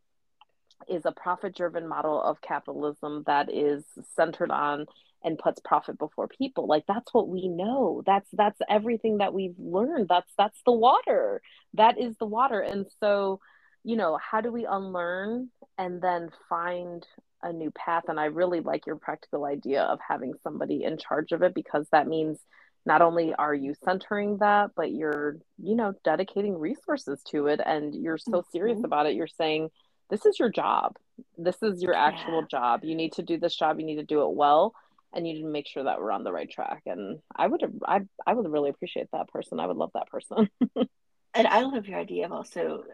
is a profit driven model of capitalism that is centered on and puts profit before people. Like that's what we know. That's that's everything that we've learned. That's that's the water. That is the water. And so you know, how do we unlearn and then find a new path? And I really like your practical idea of having somebody in charge of it because that means not only are you centering that, but you're, you know, dedicating resources to it and you're so mm-hmm. serious about it. You're saying, this is your job. This is your actual yeah. job. You need to do this job. You need to do it well. And you need to make sure that we're on the right track. And I would, I, I would really appreciate that person. I would love that person. and I love your idea of also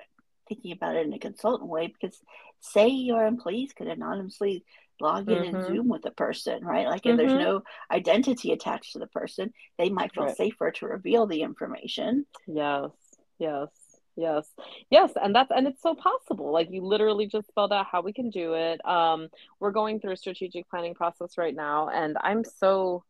thinking about it in a consultant way because say your employees could anonymously log in mm-hmm. and zoom with a person right like if mm-hmm. there's no identity attached to the person they might feel right. safer to reveal the information yes yes yes yes and that's and it's so possible like you literally just spelled out how we can do it um we're going through a strategic planning process right now and i'm so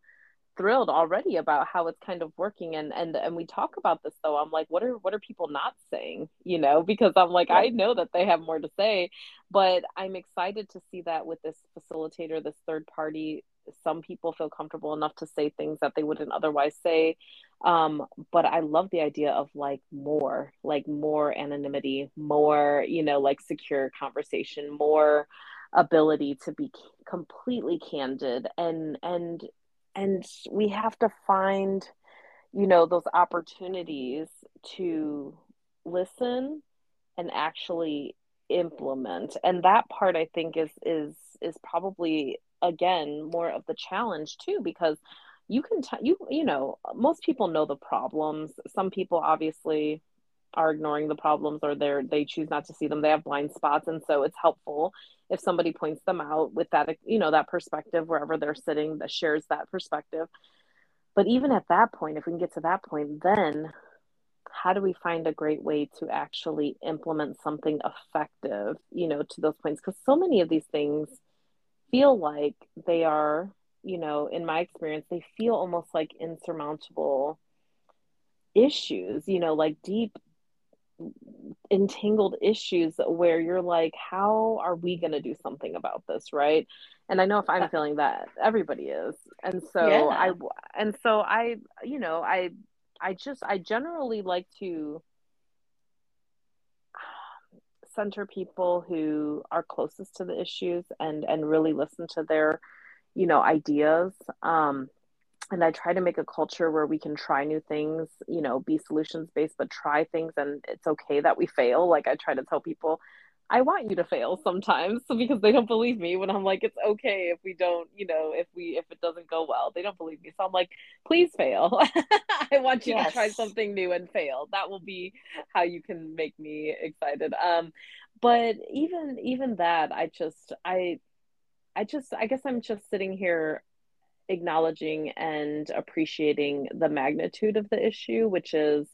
thrilled already about how it's kind of working and and and we talk about this though. I'm like what are what are people not saying you know? Because i'm like i know that they have more to say but i'm excited to see that with this facilitator this third party some people feel comfortable enough to say things that they wouldn't otherwise say. Um, but i love the idea of like more like more anonymity more you know like secure conversation more ability to be completely candid and and and we have to find you know those opportunities to listen and actually implement. And that part i think is is is probably again more of the challenge too because you can t- you you know most people know the problems. Some people obviously are ignoring the problems or they're they choose not to see them they have blind spots. And so it's helpful if somebody points them out with that you know that perspective wherever they're sitting that shares that perspective. But even at that point if we can get to that point then how do we find a great way to actually implement something effective you know to those points? Because so many of these things feel like they are you know in my experience they feel almost like insurmountable issues you know like deep entangled issues where you're like how are we going to do something about this right? And i know if i'm feeling that everybody is. And so yeah. i and so i you know i i just i generally like to center people who are closest to the issues and and really listen to their you know ideas. Um and I try to make a culture where we can try new things, you know, be solutions based, but try things and it's okay that we fail. Like I try to tell people, I want you to fail sometimes so because they don't believe me when I'm like, it's okay if we don't, you know, if we if it doesn't go well. They don't believe me. So I'm like, please fail. I want you yes. to try something new and fail. That will be how you can make me excited. Um, but even even that, I just I I just I guess I'm just sitting here acknowledging and appreciating the magnitude of the issue, which is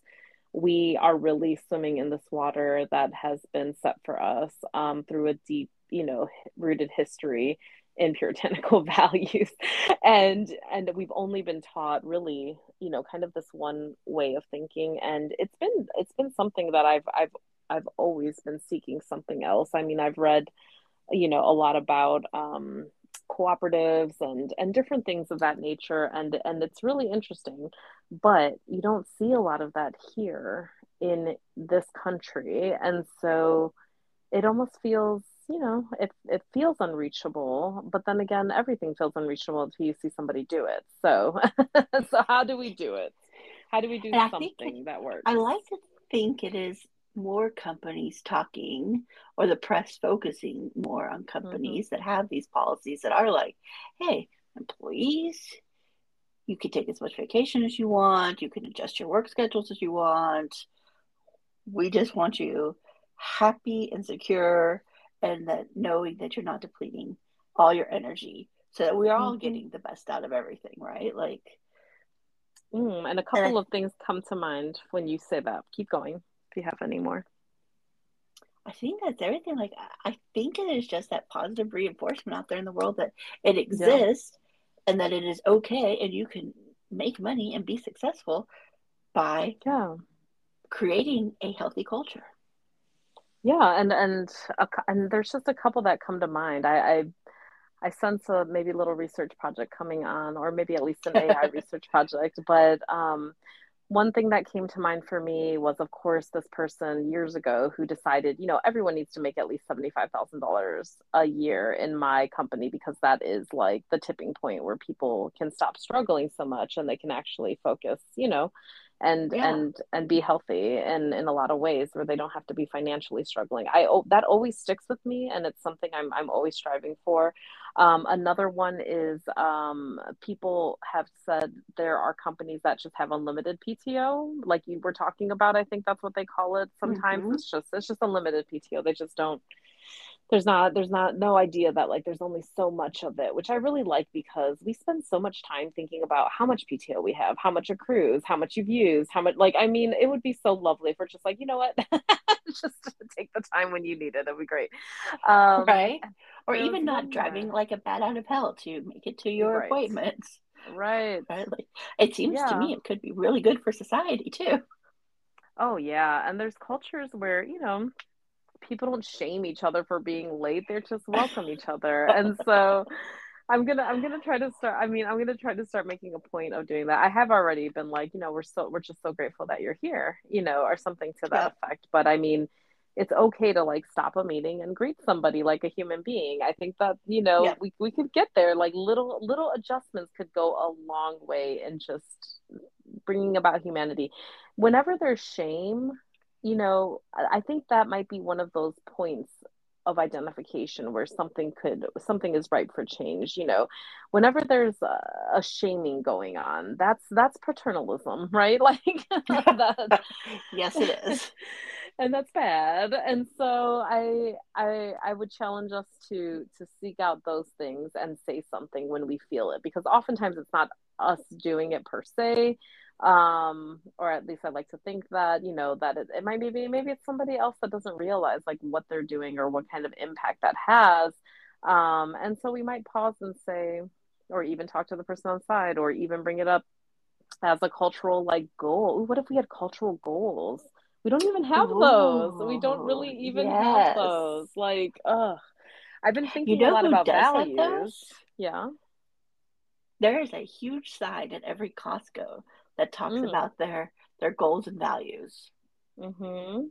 we are really swimming in this water that has been set for us um, through a deep, you know, rooted history in puritanical values. And and we've only been taught really you know kind of this one way of thinking. And it's been it's been something that i've i've i've always been seeking something else. I mean i've read you know a lot about um cooperatives and and different things of that nature. And and it's really interesting but you don't see a lot of that here in this country. And so it almost feels you know it, it feels unreachable but then again everything feels unreachable until you see somebody do it. So so how do we do it? How do we do and something that works? I like to think it is more companies talking or the press focusing more on companies mm-hmm. that have these policies that are like, hey, employees, you can take as much vacation as you want, you can adjust your work schedules as you want. We just want you happy and secure and that knowing that you're not depleting all your energy so that we're all mm-hmm. getting the best out of everything, right? Like mm, and a couple and I, of things come to mind when you say that. Keep going you have any more. I think that's everything. Like I think it is just that positive reinforcement out there in the world that it exists yeah. and that it is okay and you can make money and be successful by yeah. creating a healthy culture. Yeah, and and and there's just a couple that come to mind. I, I I sense a maybe little research project coming on, or maybe at least an AI research project. But um, one thing that came to mind for me was, of course, this person years ago who decided, you know, everyone needs to make at least $75,000 a year in my company because that is like the tipping point where people can stop struggling so much and they can actually focus, you know, and yeah. and and be healthy in in a lot of ways where they don't have to be financially struggling. I that always sticks with me and it's something i'm, I'm always striving for. Um, another one is um, people have said there are companies that just have unlimited pto like you were talking about i think that's what they call it sometimes. Mm-hmm. it's just it's just unlimited pto they just don't there's not there's not no idea that like there's only so much of it which i really like because we spend so much time thinking about how much pto we have how much accrues how much you've used how much like i mean it would be so lovely if we're just like you know what? Just take the time when you need it it'd be great. Um, right. Or even not driving like a bat out of hell to make it to your right. appointments. Right. Right like, it seems yeah. to me it could be really good for society too. Oh yeah and there's cultures where you know people don't shame each other for being late. They're just welcome each other. And so i'm gonna i'm gonna try to start i mean i'm gonna try to start making a point of doing that. I have already been like you know we're so we're just so grateful that you're here you know or something to that yeah. effect. But i mean it's okay to like stop a meeting and greet somebody like a human being. I think that you know yeah. we, we could get there. Like little little adjustments could go a long way in just bringing about humanity. Whenever there's shame you know, I think that might be one of those points of identification where something could something is ripe for change you know? Whenever there's a, a shaming going on that's that's paternalism right? Like that, yes it is. And that's bad. And so I, I i would challenge us to to seek out those things and say something when we feel it because oftentimes it's not us doing it per se um or at least i like to think that you know that it, it might be maybe it's somebody else that doesn't realize like what they're doing or what kind of impact that has. Um and so we might pause and say or even talk to the person on side or even bring it up as a cultural like goal. What if we had cultural goals? We don't even have Ooh, those. We don't really even yes. have those. Like ugh. I've been thinking you know a lot about values. yeah. There is a huge sign at every costco that talks mm. about their their goals and values. Mm-hmm.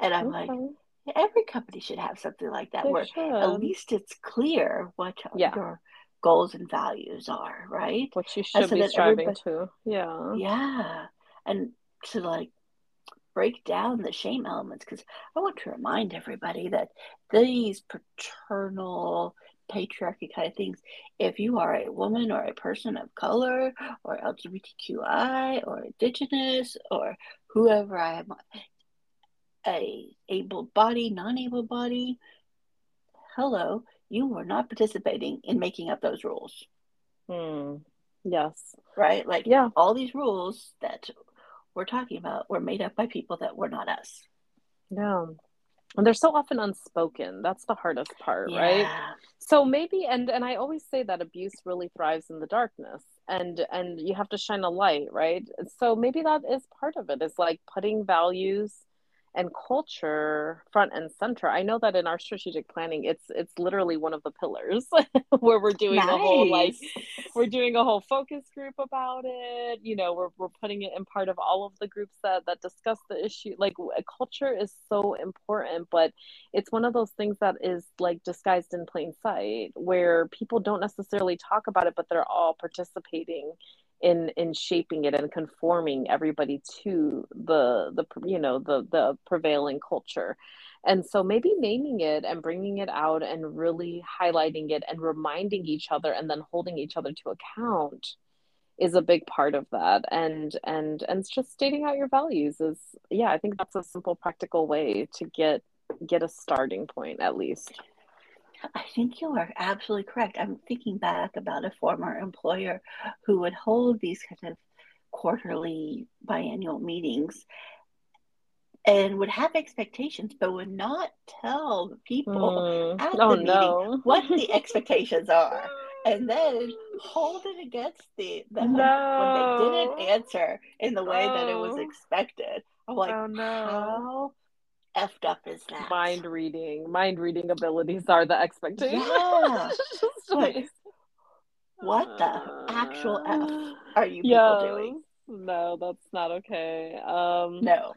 And I'm okay. like, every company should have something like that, they where should. at least it's clear what yeah. your goals and values are, right? What you should so be striving to. Yeah. Yeah. And to like break down the shame elements because I want to remind everybody that these paternal patriarchy kind of things. If you are a woman or a person of color or LGBTQI or indigenous or whoever I am, a able body, non-able body, hello, you are not participating in making up those rules. Hmm. Yes. Right? Like yeah. all these rules that we're talking about were made up by people that were not us. Yeah and they're so often unspoken. That's the hardest part yeah. right so maybe and and i always say that abuse really thrives in the darkness and and you have to shine a light right? So maybe that is part of it is like putting values and culture front and center. I know that in our strategic planning, it's it's literally one of the pillars where we're doing nice. a whole like we're doing a whole focus group about it. You know, we're we're putting it in part of all of the groups that that discuss the issue. Like culture is so important, but it's one of those things that is like disguised in plain sight where people don't necessarily talk about it, but they're all participating in in shaping it and conforming everybody to the the you know the the prevailing culture. And so maybe naming it and bringing it out and really highlighting it and reminding each other and then holding each other to account is a big part of that. And and and just stating out your values is yeah i think that's a simple practical way to get get a starting point at least I think you are absolutely correct. I'm thinking back about a former employer who would hold these kind of quarterly biannual meetings and would have expectations but would not tell people mm. at oh, the meeting what the expectations are and then hold it against the them no. when they didn't answer in the way oh. that it was oh. expected. I'm like, oh, no. how effed up is that? Mind reading, mind reading abilities are the expectations. Yeah. like, what the actual f are you people yes. doing? No, that's not okay. Um, no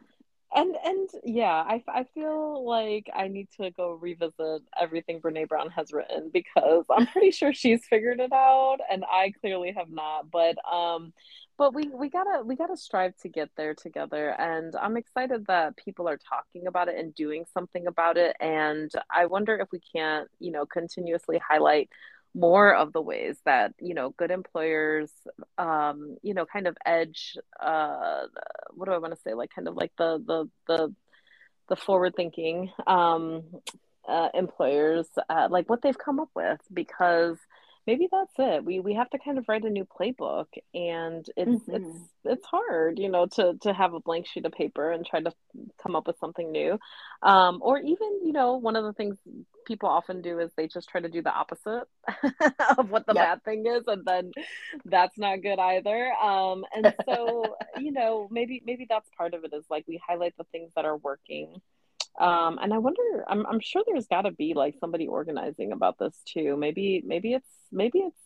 and and yeah I, I feel like i need to go revisit everything brene brown has written because i'm pretty sure she's figured it out and i clearly have not but um but we we gotta we gotta strive to get there together and i'm excited that people are talking about it and doing something about it and i wonder if we can't you know continuously highlight more of the ways that you know good employers um you know kind of edge uh what do i want to say like kind of like the the the the forward thinking um uh, employers uh, like what they've come up with because maybe that's it we we have to kind of write a new playbook and it's mm-hmm. it's it's hard you know to to have a blank sheet of paper and try to come up with something new um, or even you know one of the things people often do is they just try to do the opposite of what the yep. bad thing is and then that's not good either um, and so you know maybe maybe that's part of it is like we highlight the things that are working um, and I wonder, I'm, I'm sure there's got to be like somebody organizing about this too. Maybe, maybe it's, maybe it's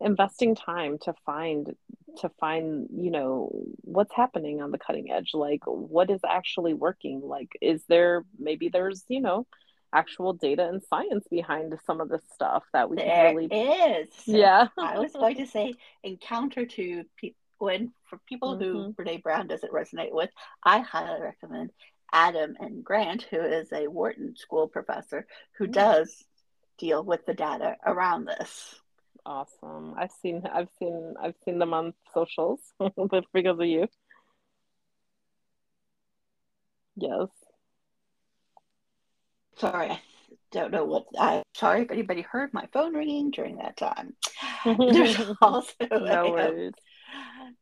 investing time to find, to find, you know, what's happening on the cutting edge. Like, what is actually working? Like, is there, maybe there's, you know, actual data and science behind some of this stuff that we there really is. yeah. I was going to say, encounter to people when for people mm-hmm. who Brene Brown doesn't resonate with, I highly recommend Adam and Grant, who is a Wharton School professor who mm. does deal with the data around this. Awesome. I've seen I've seen I've seen them on socials because of you. Yes. Sorry, I don't know what I sorry if anybody heard my phone ringing during that time. There's also no worries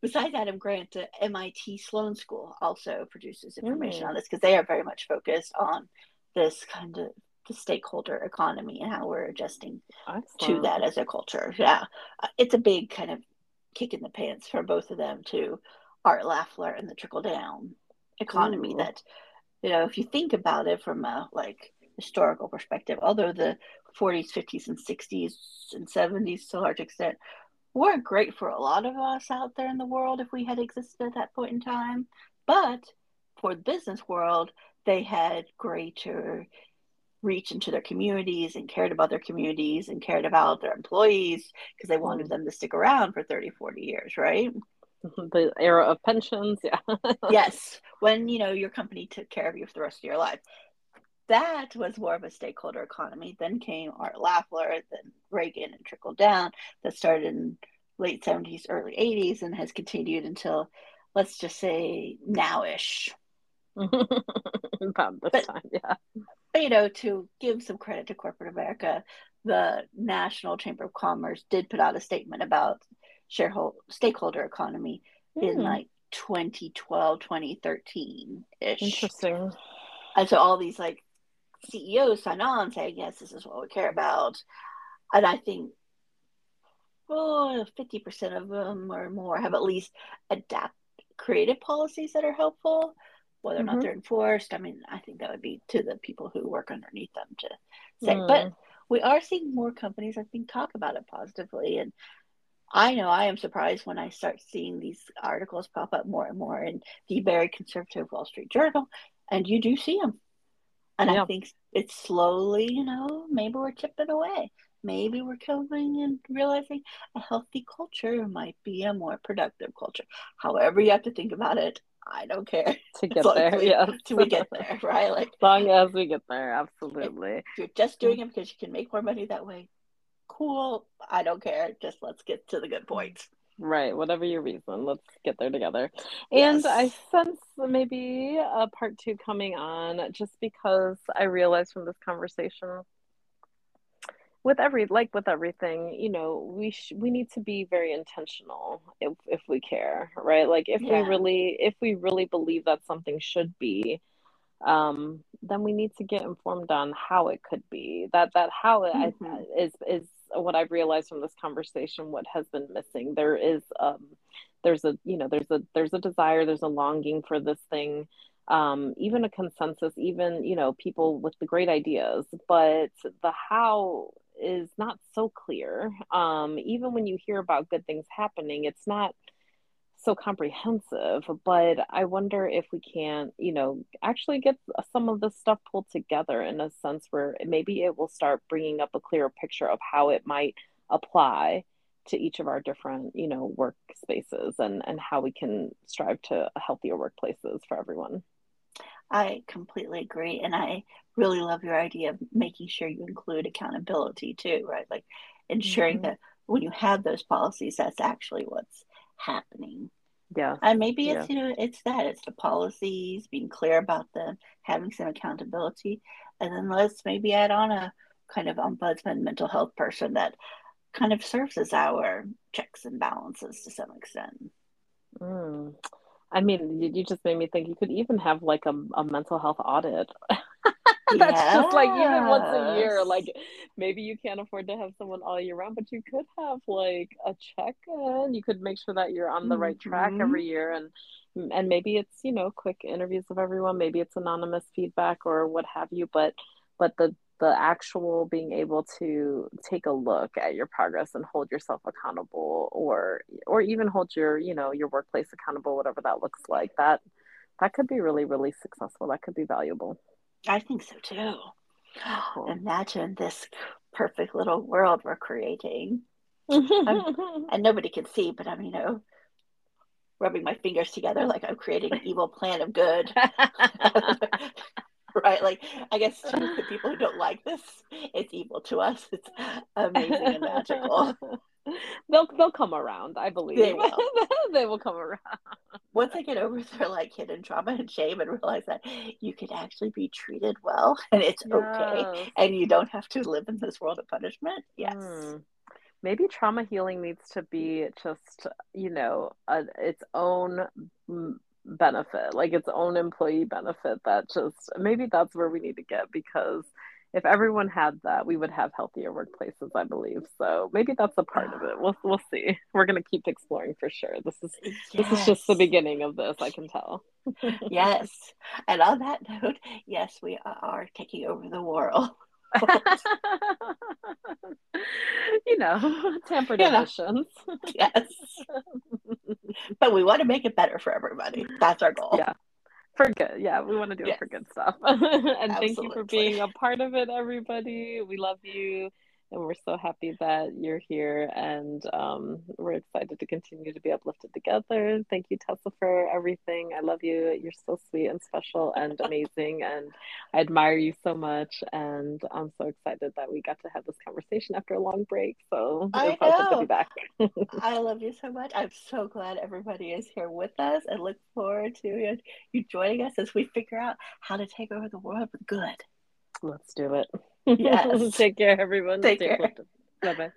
besides Adam Grant, the MIT Sloan School also produces information mm. on this because they are very much focused on this kind of the stakeholder economy and how we're adjusting Excellent. to that as a culture. Yeah, uh, it's a big kind of kick in the pants for both of them to Art Laffer and the trickle down economy. Ooh. That you know, if you think about it from a like historical perspective, although the 40s, 50s, and 60s and 70s to a large extent weren't great for a lot of us out there in the world if we had existed at that point in time. But for the business world, they had greater reach into their communities and cared about their communities and cared about their employees because they wanted them to stick around for 30, 40 years, right? The era of pensions, yeah. yes, when you know your company took care of you for the rest of your life that was more of a stakeholder economy. Then came Art Laffer, then Reagan, and trickle down. That started in late 70s, early 80s, and has continued until, let's just say, nowish. About this but, time, yeah. But, you know, to give some credit to corporate America, the National Chamber of Commerce did put out a statement about shareholder stakeholder economy mm. in hmm. like 2012, 2013 ish. Interesting. And so all these like CEOs sign on saying, yes, this is what we care about. And I think oh, 50% of them or more have at least adapt created policies that are helpful. Whether or mm-hmm. not they're enforced, I mean, I think that would be to the people who work underneath them to say. Mm. But we are seeing more companies, I think, talk about it positively. And I know I am surprised when I start seeing these articles pop up more and more in the very conservative Wall Street Journal, and you do see them and yeah. I think it's slowly, you know, maybe we're chipping away. maybe we're coming and realizing a healthy culture might be a more productive culture. However, you have to think about it. I don't care to get there. Yeah, till we get there, right? Like as long as we get there, absolutely. If you're just doing mm. it because you can make more money that way. Cool. I don't care. Just let's get to the good mm. points. Right, whatever your reason, let's get there together. And yes. I sense maybe a part two coming on just because I realized from this conversation with every like with everything you know we sh- we need to be very intentional if if we care right like if yeah. we really if we really believe that something should be um then we need to get informed on how it could be that that how mm-hmm. I, is is what I've realized from this conversation what has been missing there is um there's a you know there's a there's a desire there's a longing for this thing um, even a consensus, even you know people with the great ideas, but the how is not so clear. Um, even when you hear about good things happening, it's not so comprehensive. But I wonder if we can, you know, actually get some of this stuff pulled together in a sense where maybe it will start bringing up a clearer picture of how it might apply to each of our different, you know, workspaces and and how we can strive to healthier workplaces for everyone. I completely agree. And I really love your idea of making sure you include accountability too, right? Like ensuring mm-hmm. that when you have those policies, that's actually what's happening. Yeah. And maybe it's, yeah. you know, it's that, it's the policies, being clear about them, having some accountability. And then let's maybe add on a kind of ombudsman mental health person that kind of serves as our checks and balances to some extent. Mm. I mean, you just made me think you could even have like a, a mental health audit. That's just like even once a year. Like maybe you can't afford to have someone all year round, but you could have like a check in. You could make sure that you're on the right mm-hmm. track every year and and maybe it's, you know, quick interviews of everyone, maybe it's anonymous feedback or what have you, but but the the actual being able to take a look at your progress and hold yourself accountable or or even hold your you know your workplace accountable whatever that looks like that that could be really really successful that could be valuable i think so too. Cool. imagine this perfect little world we're creating. And nobody can see but i'm you know rubbing my fingers together like i'm creating an evil plan of good right? Like, I guess to the people who don't like this, it's evil. To us, it's amazing and magical. they'll they'll come around. I believe they will. they will come around once they get over their like hidden trauma and shame and realize that you can actually be treated well and it's yes. okay, and you don't have to live in this world of punishment. Yes. Mm maybe trauma healing needs to be just you know a, its own benefit, like its own employee benefit that just maybe that's where we need to get because if everyone had that, we would have healthier workplaces, I believe. So maybe that's a part of it. We'll we'll see. We're gonna keep exploring for sure. This is yes. this is just the beginning of this, I can tell. yes. And on that note, yes, we are taking over the world. you know, tampered you editions. yes. but we want to make it better for everybody. That's our goal. Yeah. For good. Yeah, we want to do yes. it for good stuff. and Absolutely. thank you for being a part of it, everybody. We love you and we're so happy that you're here and um, we're excited to continue to be uplifted together. Thank you tessa for everything. I love you. You're so sweet and special and amazing and i admire you so much and i'm so excited that we got to have this conversation after a long break. So I know. to be back. I love you so much. I'm so glad everybody is here with us and look forward to you joining us as we figure out how to take over the world. With good. Let's do it Yes. Take care, everyone. Take care. Bye bye.